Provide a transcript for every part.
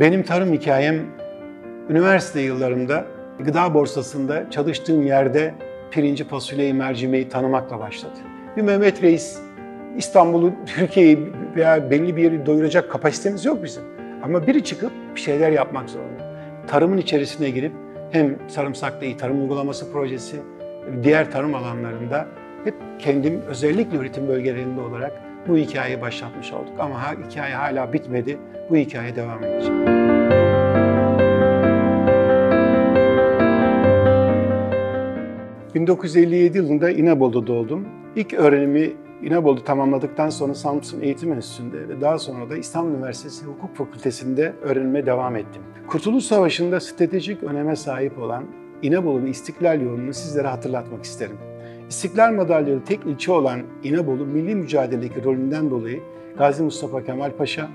Benim tarım hikayem üniversite yıllarımda gıda borsasında çalıştığım yerde pirinci, fasulyeyi, mercimeği tanımakla başladı. Bir Mehmet Reis, İstanbul'u, Türkiye'yi veya belli bir yeri doyuracak kapasitemiz yok bizim. Ama biri çıkıp bir şeyler yapmak zorunda. Tarımın içerisine girip hem sarımsaklı iyi tarım uygulaması projesi, diğer tarım alanlarında hep kendim özellikle üretim bölgelerinde olarak bu hikayeyi başlatmış olduk. Ama hikaye hala bitmedi. Bu hikaye devam edecek. 1957 yılında İnebolu'da doğdum. İlk öğrenimi İnebolu tamamladıktan sonra Samsun Eğitim Enstitüsü'nde ve daha sonra da İstanbul Üniversitesi Hukuk Fakültesi'nde öğrenime devam ettim. Kurtuluş Savaşı'nda stratejik öneme sahip olan İnebolu ve İstiklal yolunu sizlere hatırlatmak isterim. İstiklal Madalyalı tek ilçe olan İnebolu milli mücadeledeki rolünden dolayı Gazi Mustafa Kemal Paşa,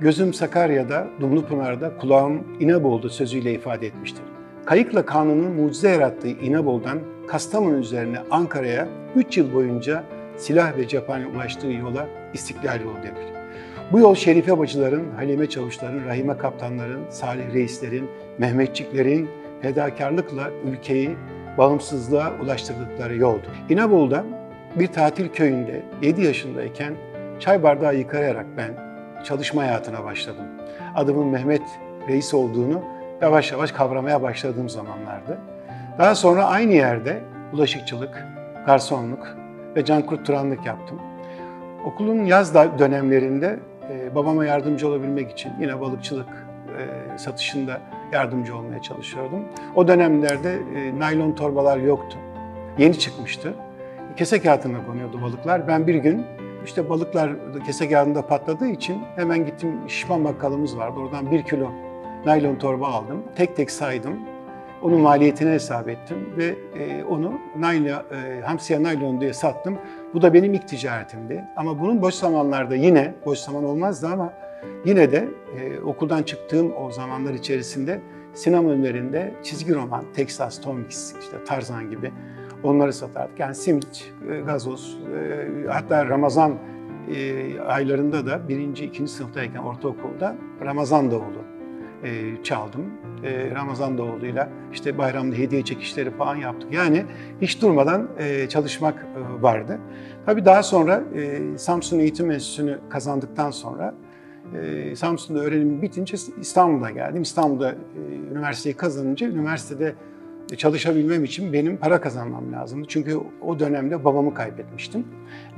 gözüm Sakarya'da, Dumlupınar'da, kulağım İnebolu'da sözüyle ifade etmiştir. Kayıkla Kanun'un mucize yarattığı İnebolu'dan Kastamonu üzerine Ankara'ya 3 yıl boyunca silah ve cephane ulaştığı yola İstiklal Yolu denir. Bu yol Şerife Bacıların, Halime Çavuşların, Rahime Kaptanların, Salih Reislerin, Mehmetçiklerin fedakarlıkla ülkeyi bağımsızlığa ulaştırdıkları yoldu. İnebolu'da bir tatil köyünde 7 yaşındayken çay bardağı yıkayarak ben çalışma hayatına başladım. Adımın Mehmet Reis olduğunu yavaş yavaş kavramaya başladığım zamanlardı. Daha sonra aynı yerde bulaşıkçılık, garsonluk ve can kurturanlık yaptım. Okulun yaz dönemlerinde e, babama yardımcı olabilmek için yine balıkçılık e, satışında yardımcı olmaya çalışıyordum. O dönemlerde e, naylon torbalar yoktu. Yeni çıkmıştı. Kese kağıdına konuyordu balıklar. Ben bir gün işte balıklar kese kağıdında patladığı için hemen gittim şişman bakkalımız vardı. Oradan bir kilo naylon torba aldım. Tek tek saydım. Onun maliyetini hesap ettim ve e, onu naylon, e, hamsiye naylon diye sattım. Bu da benim ilk ticaretimdi. Ama bunun boş zamanlarda yine, boş zaman olmazdı ama yine de e, okuldan çıktığım o zamanlar içerisinde sinema önlerinde çizgi roman, Texas, Tom Mix, işte Tarzan gibi onları satardık. Yani simit, e, gazoz, e, hatta Ramazan e, aylarında da birinci, ikinci sınıftayken ortaokulda Ramazan davulu e, çaldım. E, Ramazan davuluyla işte bayramda hediye çekişleri falan yaptık. Yani hiç durmadan e, çalışmak e, vardı. Tabii daha sonra e, Samsun Eğitim Enstitüsü'nü kazandıktan sonra e, Samsun'da öğrenim bitince İstanbul'a geldim. İstanbul'da e, üniversiteyi kazanınca üniversitede çalışabilmem için benim para kazanmam lazımdı. Çünkü o dönemde babamı kaybetmiştim.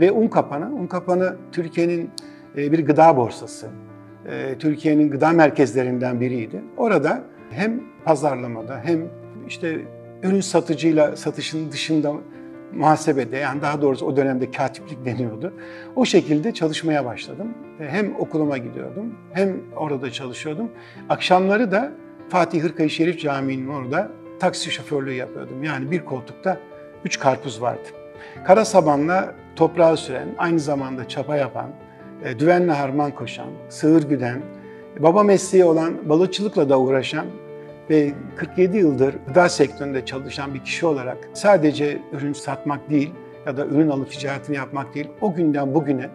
Ve Unkapanı, Unkapanı Türkiye'nin e, bir gıda borsası. E, Türkiye'nin gıda merkezlerinden biriydi. Orada hem pazarlamada hem işte ürün satıcıyla satışın dışında muhasebede yani daha doğrusu o dönemde katiplik deniyordu. O şekilde çalışmaya başladım. E, hem okuluma gidiyordum hem orada çalışıyordum. Akşamları da Fatih Hırkayı Şerif Camii'nin orada taksi şoförlüğü yapıyordum. Yani bir koltukta üç karpuz vardı. Kara sabanla toprağı süren, aynı zamanda çapa yapan, e, düvenle harman koşan, sığır güden, baba mesleği olan balıkçılıkla da uğraşan ve 47 yıldır gıda sektöründe çalışan bir kişi olarak sadece ürün satmak değil ya da ürün alıp ticaretini yapmak değil, o günden bugüne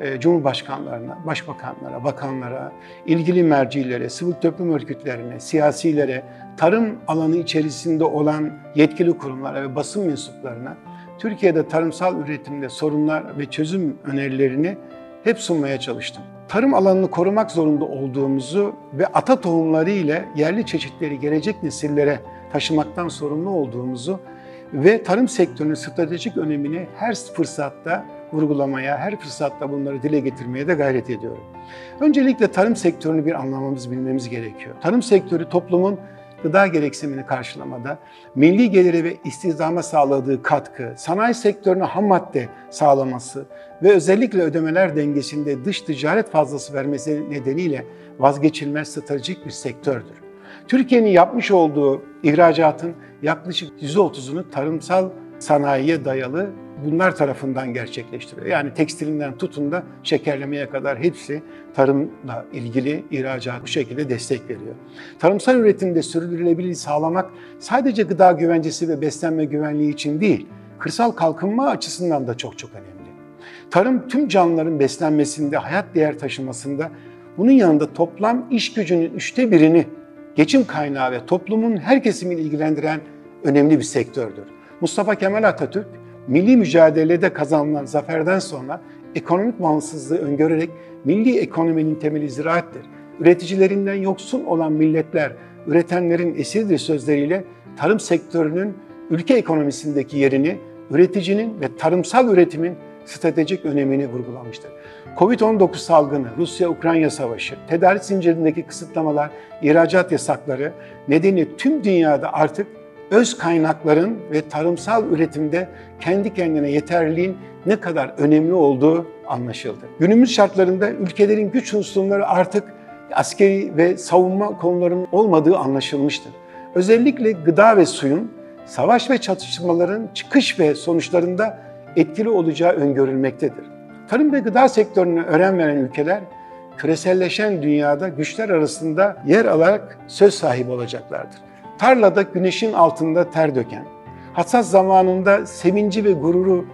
e, Cumhurbaşkanlarına, başbakanlara, bakanlara, ilgili mercilere, sivil toplum örgütlerine, siyasilere, tarım alanı içerisinde olan yetkili kurumlara ve basın mensuplarına Türkiye'de tarımsal üretimde sorunlar ve çözüm önerilerini hep sunmaya çalıştım. Tarım alanını korumak zorunda olduğumuzu ve ata tohumları ile yerli çeşitleri gelecek nesillere taşımaktan sorumlu olduğumuzu ve tarım sektörünün stratejik önemini her fırsatta vurgulamaya, her fırsatta bunları dile getirmeye de gayret ediyorum. Öncelikle tarım sektörünü bir anlamamız, bilmemiz gerekiyor. Tarım sektörü toplumun gıda gereksinimini karşılamada, milli geliri ve istihdama sağladığı katkı, sanayi sektörüne ham madde sağlaması ve özellikle ödemeler dengesinde dış ticaret fazlası vermesi nedeniyle vazgeçilmez stratejik bir sektördür. Türkiye'nin yapmış olduğu ihracatın yaklaşık %30'unu tarımsal sanayiye dayalı bunlar tarafından gerçekleştiriyor. Yani tekstilinden tutun da şekerlemeye kadar hepsi tarımla ilgili ihracat bu şekilde destek veriyor. Tarımsal üretimde sürdürülebilirliği sağlamak sadece gıda güvencesi ve beslenme güvenliği için değil, kırsal kalkınma açısından da çok çok önemli. Tarım tüm canlıların beslenmesinde, hayat değer taşımasında bunun yanında toplam iş gücünün üçte birini geçim kaynağı ve toplumun her kesimini ilgilendiren önemli bir sektördür. Mustafa Kemal Atatürk, milli mücadelede kazanılan zaferden sonra ekonomik bağımsızlığı öngörerek milli ekonominin temeli ziraattir. Üreticilerinden yoksun olan milletler, üretenlerin esirdir sözleriyle tarım sektörünün ülke ekonomisindeki yerini, üreticinin ve tarımsal üretimin stratejik önemini vurgulamıştır. Covid-19 salgını, Rusya-Ukrayna savaşı, tedarik zincirindeki kısıtlamalar, ihracat yasakları nedeni tüm dünyada artık öz kaynakların ve tarımsal üretimde kendi kendine yeterliliğin ne kadar önemli olduğu anlaşıldı. Günümüz şartlarında ülkelerin güç unsurları artık askeri ve savunma konularının olmadığı anlaşılmıştır. Özellikle gıda ve suyun savaş ve çatışmaların çıkış ve sonuçlarında etkili olacağı öngörülmektedir. Tarım ve gıda sektörüne önem veren ülkeler küreselleşen dünyada güçler arasında yer alarak söz sahibi olacaklardır. Tarlada güneşin altında ter döken, hassas zamanında sevinci ve gururu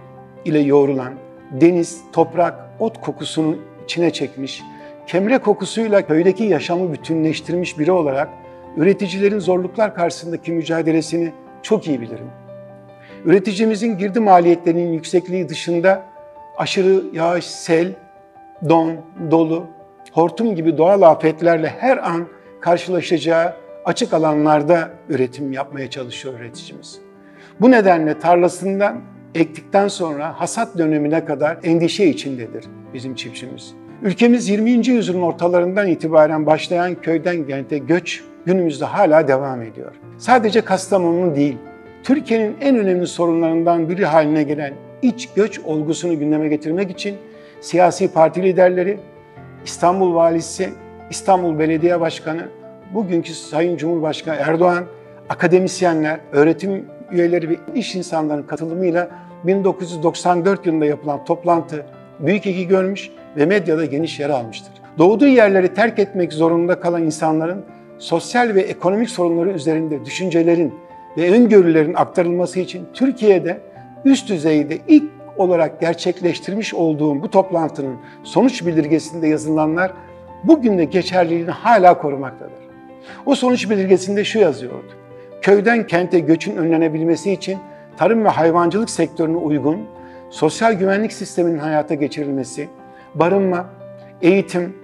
ile yoğrulan, deniz, toprak, ot kokusunu içine çekmiş, kemre kokusuyla köydeki yaşamı bütünleştirmiş biri olarak üreticilerin zorluklar karşısındaki mücadelesini çok iyi bilirim. Üreticimizin girdi maliyetlerinin yüksekliği dışında aşırı yağış, sel, don, dolu, hortum gibi doğal afetlerle her an karşılaşacağı açık alanlarda üretim yapmaya çalışıyor üreticimiz. Bu nedenle tarlasından ektikten sonra hasat dönemine kadar endişe içindedir bizim çiftçimiz. Ülkemiz 20. yüzyılın ortalarından itibaren başlayan köyden kente göç günümüzde hala devam ediyor. Sadece Kastamonu'nun değil, Türkiye'nin en önemli sorunlarından biri haline gelen iç göç olgusunu gündeme getirmek için siyasi parti liderleri, İstanbul Valisi, İstanbul Belediye Başkanı, bugünkü Sayın Cumhurbaşkanı Erdoğan, akademisyenler, öğretim üyeleri ve iş insanlarının katılımıyla 1994 yılında yapılan toplantı büyük ilgi görmüş ve medyada geniş yer almıştır. Doğduğu yerleri terk etmek zorunda kalan insanların sosyal ve ekonomik sorunları üzerinde düşüncelerin ve öngörülerin aktarılması için Türkiye'de üst düzeyde ilk olarak gerçekleştirmiş olduğum bu toplantının sonuç bildirgesinde yazılanlar bugün de geçerliliğini hala korumaktadır. O sonuç bildirgesinde şu yazıyordu. Köyden kente göçün önlenebilmesi için tarım ve hayvancılık sektörüne uygun sosyal güvenlik sisteminin hayata geçirilmesi, barınma, eğitim,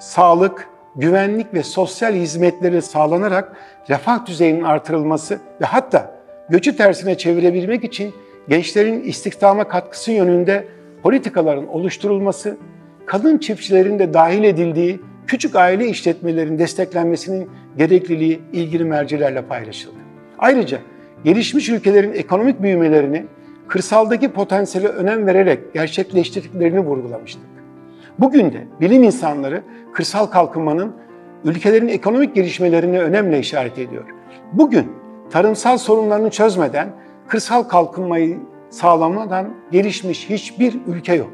sağlık, güvenlik ve sosyal hizmetleri sağlanarak refah düzeyinin artırılması ve hatta göçü tersine çevirebilmek için gençlerin istihdama katkısı yönünde politikaların oluşturulması, kadın çiftçilerin de dahil edildiği küçük aile işletmelerin desteklenmesinin gerekliliği ilgili mercilerle paylaşıldı. Ayrıca gelişmiş ülkelerin ekonomik büyümelerini kırsaldaki potansiyele önem vererek gerçekleştirdiklerini vurgulamıştık. Bugün de bilim insanları kırsal kalkınmanın ülkelerin ekonomik gelişmelerine önemli işaret ediyor. Bugün tarımsal sorunlarını çözmeden kırsal kalkınmayı sağlamadan gelişmiş hiçbir ülke yok.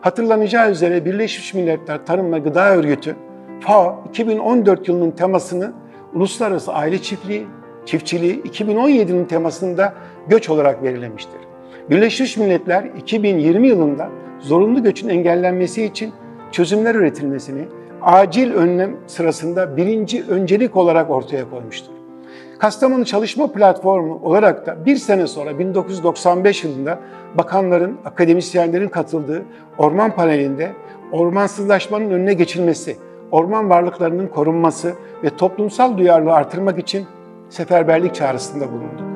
Hatırlanacağı üzere Birleşmiş Milletler Tarım ve Gıda Örgütü FAO 2014 yılının temasını Uluslararası Aile Çiftliği, Çiftçiliği 2017'nin temasında göç olarak belirlemiştir. Birleşmiş Milletler 2020 yılında zorunlu göçün engellenmesi için çözümler üretilmesini acil önlem sırasında birinci öncelik olarak ortaya koymuştur. Kastamonu Çalışma Platformu olarak da bir sene sonra 1995 yılında bakanların, akademisyenlerin katıldığı orman panelinde ormansızlaşmanın önüne geçilmesi, orman varlıklarının korunması ve toplumsal duyarlılığı artırmak için seferberlik çağrısında bulundu.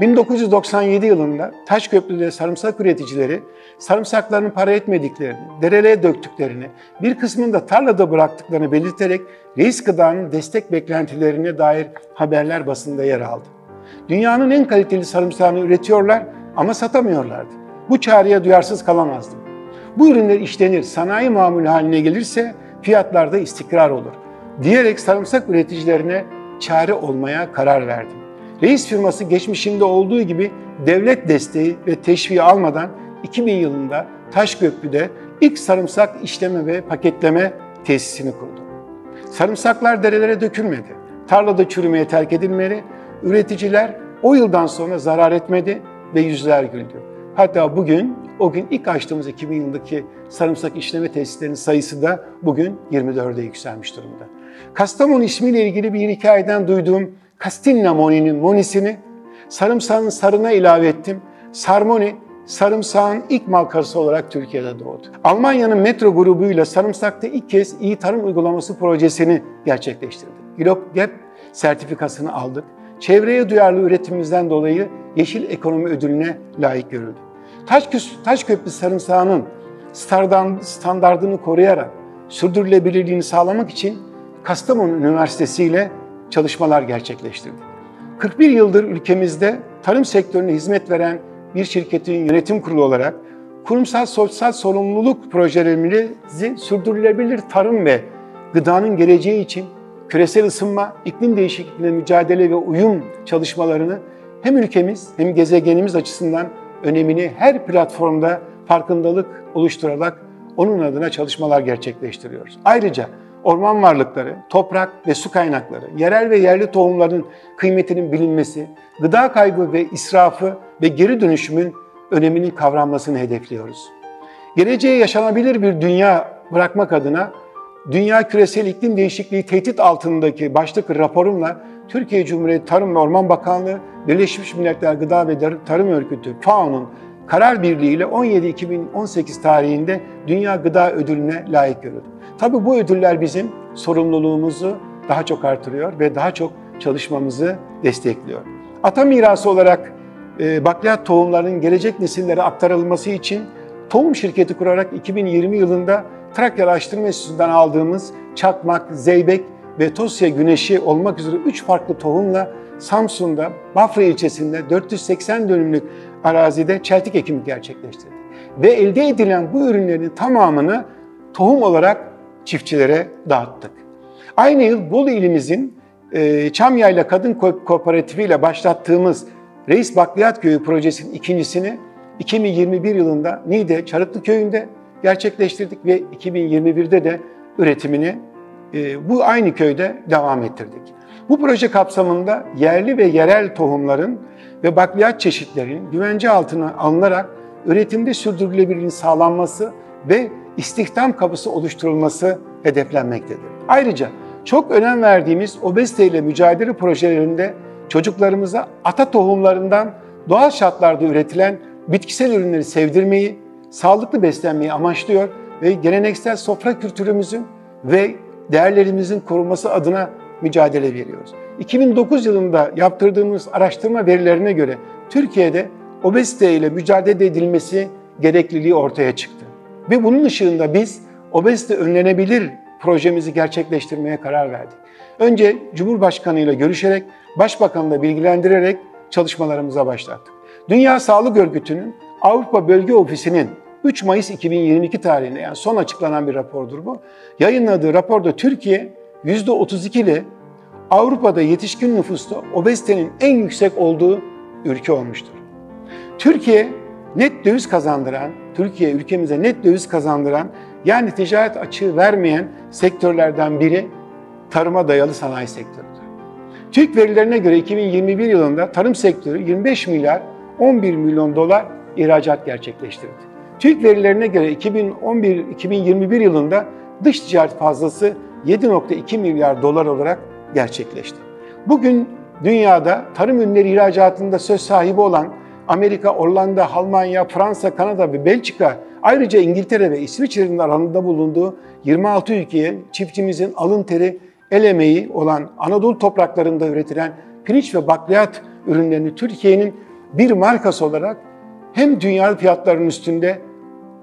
1997 yılında Taşköprü'de sarımsak üreticileri sarımsaklarını para etmediklerini, dereleye döktüklerini, bir kısmını da tarlada bıraktıklarını belirterek reis gıdanın destek beklentilerine dair haberler basında yer aldı. Dünyanın en kaliteli sarımsağını üretiyorlar ama satamıyorlardı. Bu çağrıya duyarsız kalamazdım. Bu ürünler işlenir, sanayi mamul haline gelirse fiyatlarda istikrar olur. Diyerek sarımsak üreticilerine çare olmaya karar verdim. Reis firması geçmişinde olduğu gibi devlet desteği ve teşviği almadan 2000 yılında Taşköprü'de ilk sarımsak işleme ve paketleme tesisini kurdu. Sarımsaklar derelere dökülmedi. Tarlada çürümeye terk edilmeli, üreticiler o yıldan sonra zarar etmedi, ve yüzler güldü. Hatta bugün, o gün ilk açtığımız 2000 yılındaki sarımsak işleme tesislerinin sayısı da bugün 24'e yükselmiş durumda. Kastamonu ismiyle ilgili bir hikayeden duyduğum Castinna Moni'nin monisini sarımsağın sarına ilave ettim. Sarmoni, sarımsağın ilk markası olarak Türkiye'de doğdu. Almanya'nın Metro grubuyla sarımsakta ilk kez iyi tarım uygulaması projesini gerçekleştirdi. GLOBGAP sertifikasını aldık. Çevreye duyarlı üretimimizden dolayı Yeşil Ekonomi Ödülüne layık görüldü. Taş, Taşköprü sarımsağının standartını koruyarak sürdürülebilirliğini sağlamak için Kastamonu Üniversitesi ile çalışmalar gerçekleştirdi. 41 yıldır ülkemizde tarım sektörüne hizmet veren bir şirketin yönetim kurulu olarak kurumsal sosyal sorumluluk projelerimizi sürdürülebilir tarım ve gıdanın geleceği için küresel ısınma, iklim değişikliğine mücadele ve uyum çalışmalarını hem ülkemiz hem gezegenimiz açısından önemini her platformda farkındalık oluşturarak onun adına çalışmalar gerçekleştiriyoruz. Ayrıca orman varlıkları, toprak ve su kaynakları, yerel ve yerli tohumların kıymetinin bilinmesi, gıda kaybı ve israfı ve geri dönüşümün öneminin kavranmasını hedefliyoruz. Geleceğe yaşanabilir bir dünya bırakmak adına Dünya Küresel İklim Değişikliği Tehdit altındaki başlık raporumla Türkiye Cumhuriyeti Tarım ve Orman Bakanlığı, Birleşmiş Milletler Gıda ve Tarım Örgütü FAO'nun karar birliğiyle 17-2018 tarihinde Dünya Gıda Ödülüne layık görüldü. Tabii bu ödüller bizim sorumluluğumuzu daha çok artırıyor ve daha çok çalışmamızı destekliyor. Ata mirası olarak e, bakliyat tohumlarının gelecek nesillere aktarılması için tohum şirketi kurarak 2020 yılında Trakya Araştırma Enstitüsü'nden aldığımız çakmak, zeybek ve tosya güneşi olmak üzere 3 farklı tohumla Samsun'da Bafra ilçesinde 480 dönümlük arazide çeltik ekimi gerçekleştirdik. Ve elde edilen bu ürünlerin tamamını tohum olarak çiftçilere dağıttık. Aynı yıl Bolu ilimizin e, Çamyayla Kadın Kooperatifi ile başlattığımız Reis Bakliyat Köyü projesinin ikincisini 2021 yılında Niğde Çarıklı Köyü'nde gerçekleştirdik ve 2021'de de üretimini e, bu aynı köyde devam ettirdik. Bu proje kapsamında yerli ve yerel tohumların ve bakliyat çeşitlerinin güvence altına alınarak üretimde sürdürülebilirliğin sağlanması ve istihdam kapısı oluşturulması hedeflenmektedir. Ayrıca çok önem verdiğimiz obezite ile mücadele projelerinde çocuklarımıza ata tohumlarından doğal şartlarda üretilen bitkisel ürünleri sevdirmeyi, sağlıklı beslenmeyi amaçlıyor ve geleneksel sofra kültürümüzün ve değerlerimizin korunması adına mücadele veriyoruz. 2009 yılında yaptırdığımız araştırma verilerine göre Türkiye'de obezite ile mücadele edilmesi gerekliliği ortaya çıktı. Ve bunun ışığında biz obezite önlenebilir projemizi gerçekleştirmeye karar verdik. Önce Cumhurbaşkanı ile görüşerek, Başbakanla bilgilendirerek çalışmalarımıza başlattık. Dünya Sağlık Örgütü'nün Avrupa Bölge Ofisi'nin 3 Mayıs 2022 tarihinde yani son açıklanan bir rapordur bu. Yayınladığı raporda Türkiye %32 ile Avrupa'da yetişkin nüfusta obezitenin en yüksek olduğu ülke olmuştur. Türkiye net döviz kazandıran, Türkiye ülkemize net döviz kazandıran yani ticaret açığı vermeyen sektörlerden biri tarıma dayalı sanayi sektörüdür. TÜİK verilerine göre 2021 yılında tarım sektörü 25 milyar 11 milyon dolar ihracat gerçekleştirdi. TÜİK verilerine göre 2011-2021 yılında dış ticaret fazlası 7.2 milyar dolar olarak gerçekleşti. Bugün dünyada tarım ürünleri ihracatında söz sahibi olan Amerika, Hollanda, Almanya, Fransa, Kanada ve Belçika ayrıca İngiltere ve İsviçre'nin arasında bulunduğu 26 ülkeye çiftçimizin alın teri, el emeği olan Anadolu topraklarında üretilen pirinç ve bakliyat ürünlerini Türkiye'nin bir markası olarak hem dünya fiyatlarının üstünde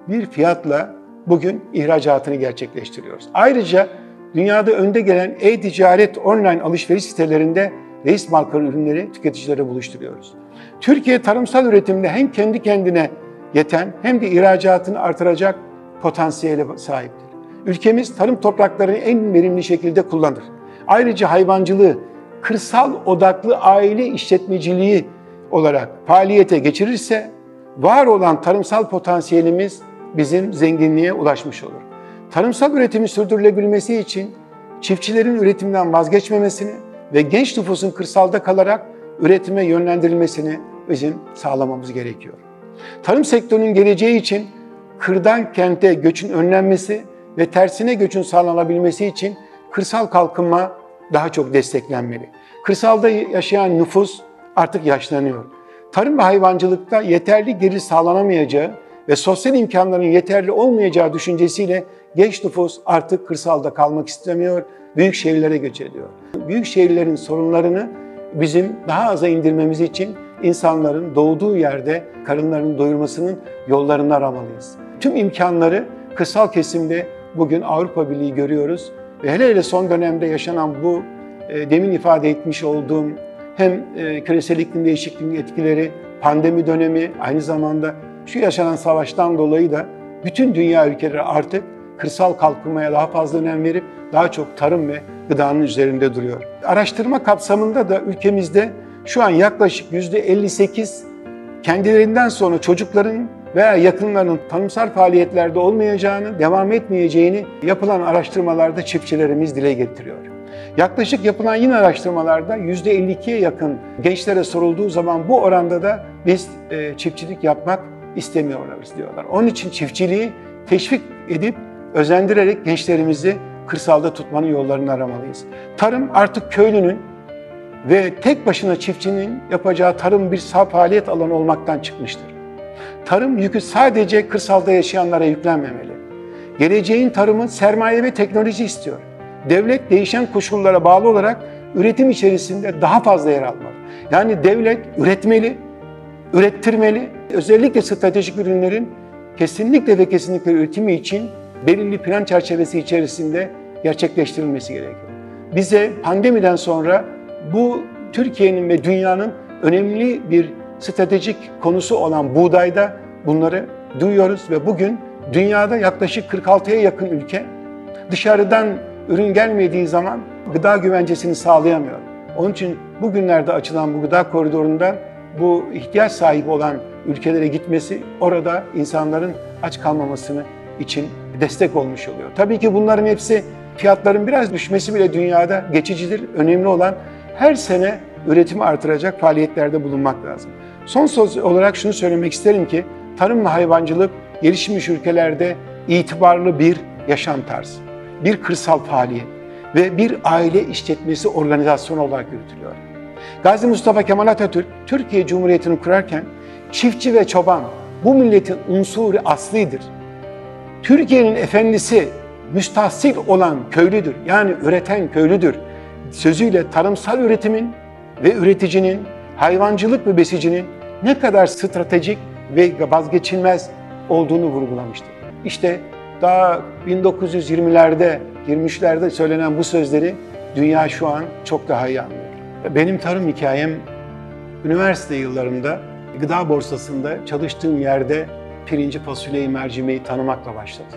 bir fiyatla bugün ihracatını gerçekleştiriyoruz. Ayrıca dünyada önde gelen e-ticaret online alışveriş sitelerinde reis marka ürünleri tüketicilere buluşturuyoruz. Türkiye tarımsal üretimde hem kendi kendine yeten hem de ihracatını artıracak potansiyele sahiptir. Ülkemiz tarım topraklarını en verimli şekilde kullanır. Ayrıca hayvancılığı, kırsal odaklı aile işletmeciliği olarak faaliyete geçirirse var olan tarımsal potansiyelimiz bizim zenginliğe ulaşmış olur. Tarımsal üretimin sürdürülebilmesi için çiftçilerin üretimden vazgeçmemesini ve genç nüfusun kırsalda kalarak üretime yönlendirilmesini bizim sağlamamız gerekiyor. Tarım sektörünün geleceği için kırdan kente göçün önlenmesi ve tersine göçün sağlanabilmesi için kırsal kalkınma daha çok desteklenmeli. Kırsalda yaşayan nüfus artık yaşlanıyor. Tarım ve hayvancılıkta yeterli gelir sağlanamayacağı ve sosyal imkanların yeterli olmayacağı düşüncesiyle genç nüfus artık kırsalda kalmak istemiyor, büyük şehirlere göç ediyor. Büyük şehirlerin sorunlarını bizim daha aza indirmemiz için insanların doğduğu yerde karınlarını doyurmasının yollarını aramalıyız. Tüm imkanları kırsal kesimde bugün Avrupa Birliği görüyoruz ve hele hele son dönemde yaşanan bu e, demin ifade etmiş olduğum hem e, küresel iklim değişikliğinin etkileri, pandemi dönemi, aynı zamanda şu yaşanan savaştan dolayı da bütün dünya ülkeleri artık kırsal kalkınmaya daha fazla önem verip daha çok tarım ve gıdanın üzerinde duruyor. Araştırma kapsamında da ülkemizde şu an yaklaşık %58 kendilerinden sonra çocukların veya yakınlarının tanımsal faaliyetlerde olmayacağını, devam etmeyeceğini yapılan araştırmalarda çiftçilerimiz dile getiriyor. Yaklaşık yapılan yine araştırmalarda %52'ye yakın gençlere sorulduğu zaman bu oranda da biz e, çiftçilik yapmak istemiyorlarız diyorlar. Onun için çiftçiliği teşvik edip özendirerek gençlerimizi kırsalda tutmanın yollarını aramalıyız. Tarım artık köylünün ve tek başına çiftçinin yapacağı tarım bir sağ faaliyet alanı olmaktan çıkmıştır. Tarım yükü sadece kırsalda yaşayanlara yüklenmemeli. Geleceğin tarımı sermaye ve teknoloji istiyor. Devlet değişen koşullara bağlı olarak üretim içerisinde daha fazla yer almalı. Yani devlet üretmeli, ürettirmeli. Özellikle stratejik ürünlerin kesinlikle ve kesinlikle üretimi için belirli plan çerçevesi içerisinde gerçekleştirilmesi gerekiyor. Bize pandemiden sonra bu Türkiye'nin ve dünyanın önemli bir stratejik konusu olan buğdayda bunları duyuyoruz ve bugün dünyada yaklaşık 46'ya yakın ülke dışarıdan ürün gelmediği zaman gıda güvencesini sağlayamıyor. Onun için bugünlerde açılan bu gıda koridorundan bu ihtiyaç sahibi olan ülkelere gitmesi orada insanların aç kalmamasını için destek olmuş oluyor. Tabii ki bunların hepsi fiyatların biraz düşmesi bile dünyada geçicidir. Önemli olan her sene üretimi artıracak faaliyetlerde bulunmak lazım. Son söz olarak şunu söylemek isterim ki tarım ve hayvancılık gelişmiş ülkelerde itibarlı bir yaşam tarzı, bir kırsal faaliyet ve bir aile işletmesi organizasyonu olarak yürütülüyor. Gazi Mustafa Kemal Atatürk Türkiye Cumhuriyeti'ni kurarken çiftçi ve çoban bu milletin unsuru aslidir. Türkiye'nin efendisi müstahsil olan köylüdür. Yani üreten köylüdür. Sözüyle tarımsal üretimin ve üreticinin, hayvancılık ve besicinin ne kadar stratejik ve vazgeçilmez olduğunu vurgulamıştır. İşte daha 1920'lerde, 23'lerde söylenen bu sözleri dünya şu an çok daha iyi anlıyor. Benim tarım hikayem üniversite yıllarımda gıda borsasında çalıştığım yerde pirinci, fasulyeyi, mercimeği tanımakla başladı.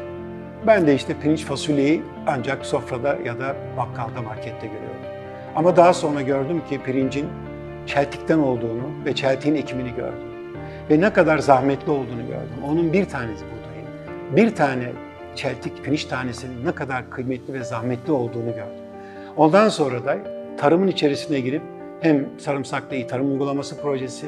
Ben de işte pirinç, fasulyeyi ancak sofrada ya da bakkalda, markette görüyordum. Ama daha sonra gördüm ki pirincin çeltikten olduğunu ve çeltiğin ekimini gördüm. Ve ne kadar zahmetli olduğunu gördüm. Onun bir tanesi buğdayın, bir tane çeltik pirinç tanesinin ne kadar kıymetli ve zahmetli olduğunu gördüm. Ondan sonra da tarımın içerisine girip hem sarımsaklı iyi tarım uygulaması projesi,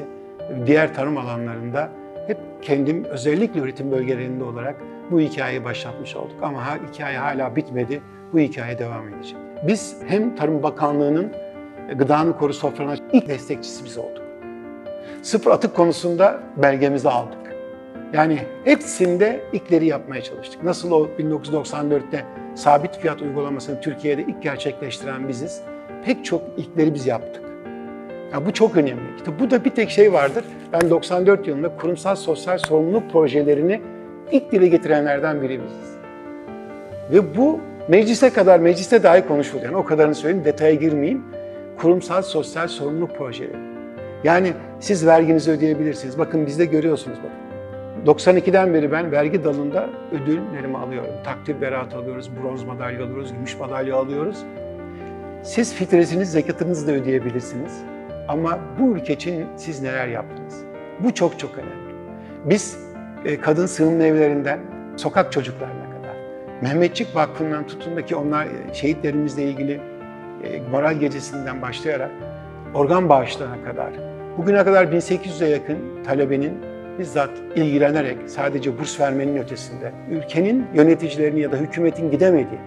diğer tarım alanlarında hep kendim özellikle üretim bölgelerinde olarak bu hikayeyi başlatmış olduk. Ama ha, hikaye hala bitmedi, bu hikaye devam edecek. Biz hem Tarım Bakanlığı'nın gıdanı koru sofrana ilk destekçisi biz olduk. Sıfır atık konusunda belgemizi aldık. Yani hepsinde ilkleri yapmaya çalıştık. Nasıl o 1994'te sabit fiyat uygulamasını Türkiye'de ilk gerçekleştiren biziz. Pek çok ilkleri biz yaptık. Ya bu çok önemli. İşte bu da bir tek şey vardır. Ben 94 yılında kurumsal sosyal sorumluluk projelerini ilk dile getirenlerden biri. Ve bu meclise kadar, mecliste dahi konuşuldu. Yani o kadarını söyleyeyim, detaya girmeyeyim. Kurumsal sosyal sorumluluk projeleri. Yani siz verginizi ödeyebilirsiniz. Bakın bizde görüyorsunuz bakın. 92'den beri ben vergi dalında ödüllerimi alıyorum. Takdir beraat alıyoruz, bronz madalya alıyoruz, gümüş madalya alıyoruz. Siz fitresiniz, zekatınızı da ödeyebilirsiniz. Ama bu ülke için siz neler yaptınız? Bu çok çok önemli. Biz e, kadın sığınma evlerinden sokak çocuklarına kadar, Mehmetçik Vakfı'ndan tutun da ki onlar e, şehitlerimizle ilgili e, moral gecesinden başlayarak organ bağışlarına kadar Bugüne kadar 1800'e yakın talebenin bizzat ilgilenerek sadece burs vermenin ötesinde ülkenin yöneticilerini ya da hükümetin gidemediği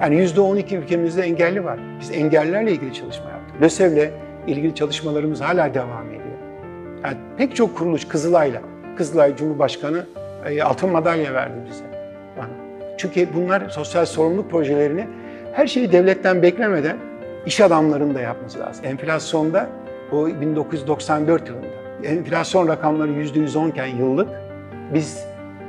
yani %12 ülkemizde engelli var. Biz engellerle ilgili çalışma yaptık. LÖSEV'le ilgili çalışmalarımız hala devam ediyor. Yani pek çok kuruluş Kızılay'la, Kızılay Cumhurbaşkanı e, altın madalya verdi bize. Bana. Çünkü bunlar sosyal sorumluluk projelerini her şeyi devletten beklemeden iş adamlarının da yapması lazım. Enflasyonda o 1994 yılında enflasyon rakamları %110 iken yıllık biz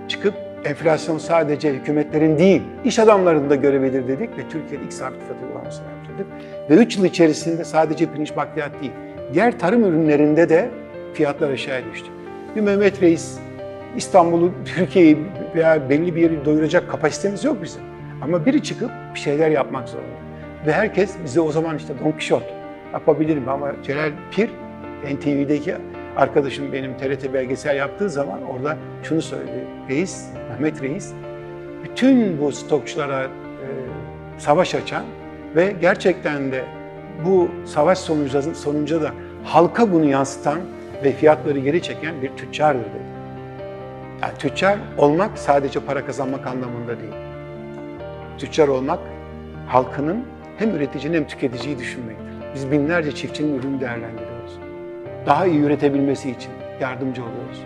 çıkıp enflasyon sadece hükümetlerin değil, iş adamlarının da görevidir dedik ve Türkiye'de ilk sabit uygulamasını yaptırdık. Ve 3 yıl içerisinde sadece pirinç bakliyat değil, diğer tarım ürünlerinde de fiyatlar aşağıya düştü. Bir Mehmet Reis, İstanbul'u, Türkiye'yi veya belli bir yeri doyuracak kapasitemiz yok bizim. Ama biri çıkıp bir şeyler yapmak zorunda. Ve herkes bize o zaman işte Don Quixote yapabilirim ama Celal Pir, NTV'deki arkadaşım benim TRT belgesel yaptığı zaman orada şunu söyledi. Reis, Mehmet Reis, bütün bu stokçulara e, savaş açan ve gerçekten de bu savaş sonucu, sonucu da halka bunu yansıtan ve fiyatları geri çeken bir tüccardır dedi. Yani tüccar olmak sadece para kazanmak anlamında değil. Tüccar olmak halkının hem üreticinin hem tüketiciyi düşünmektir. Biz binlerce çiftçinin ürünü değerlendiriyoruz. Daha iyi üretebilmesi için yardımcı oluyoruz.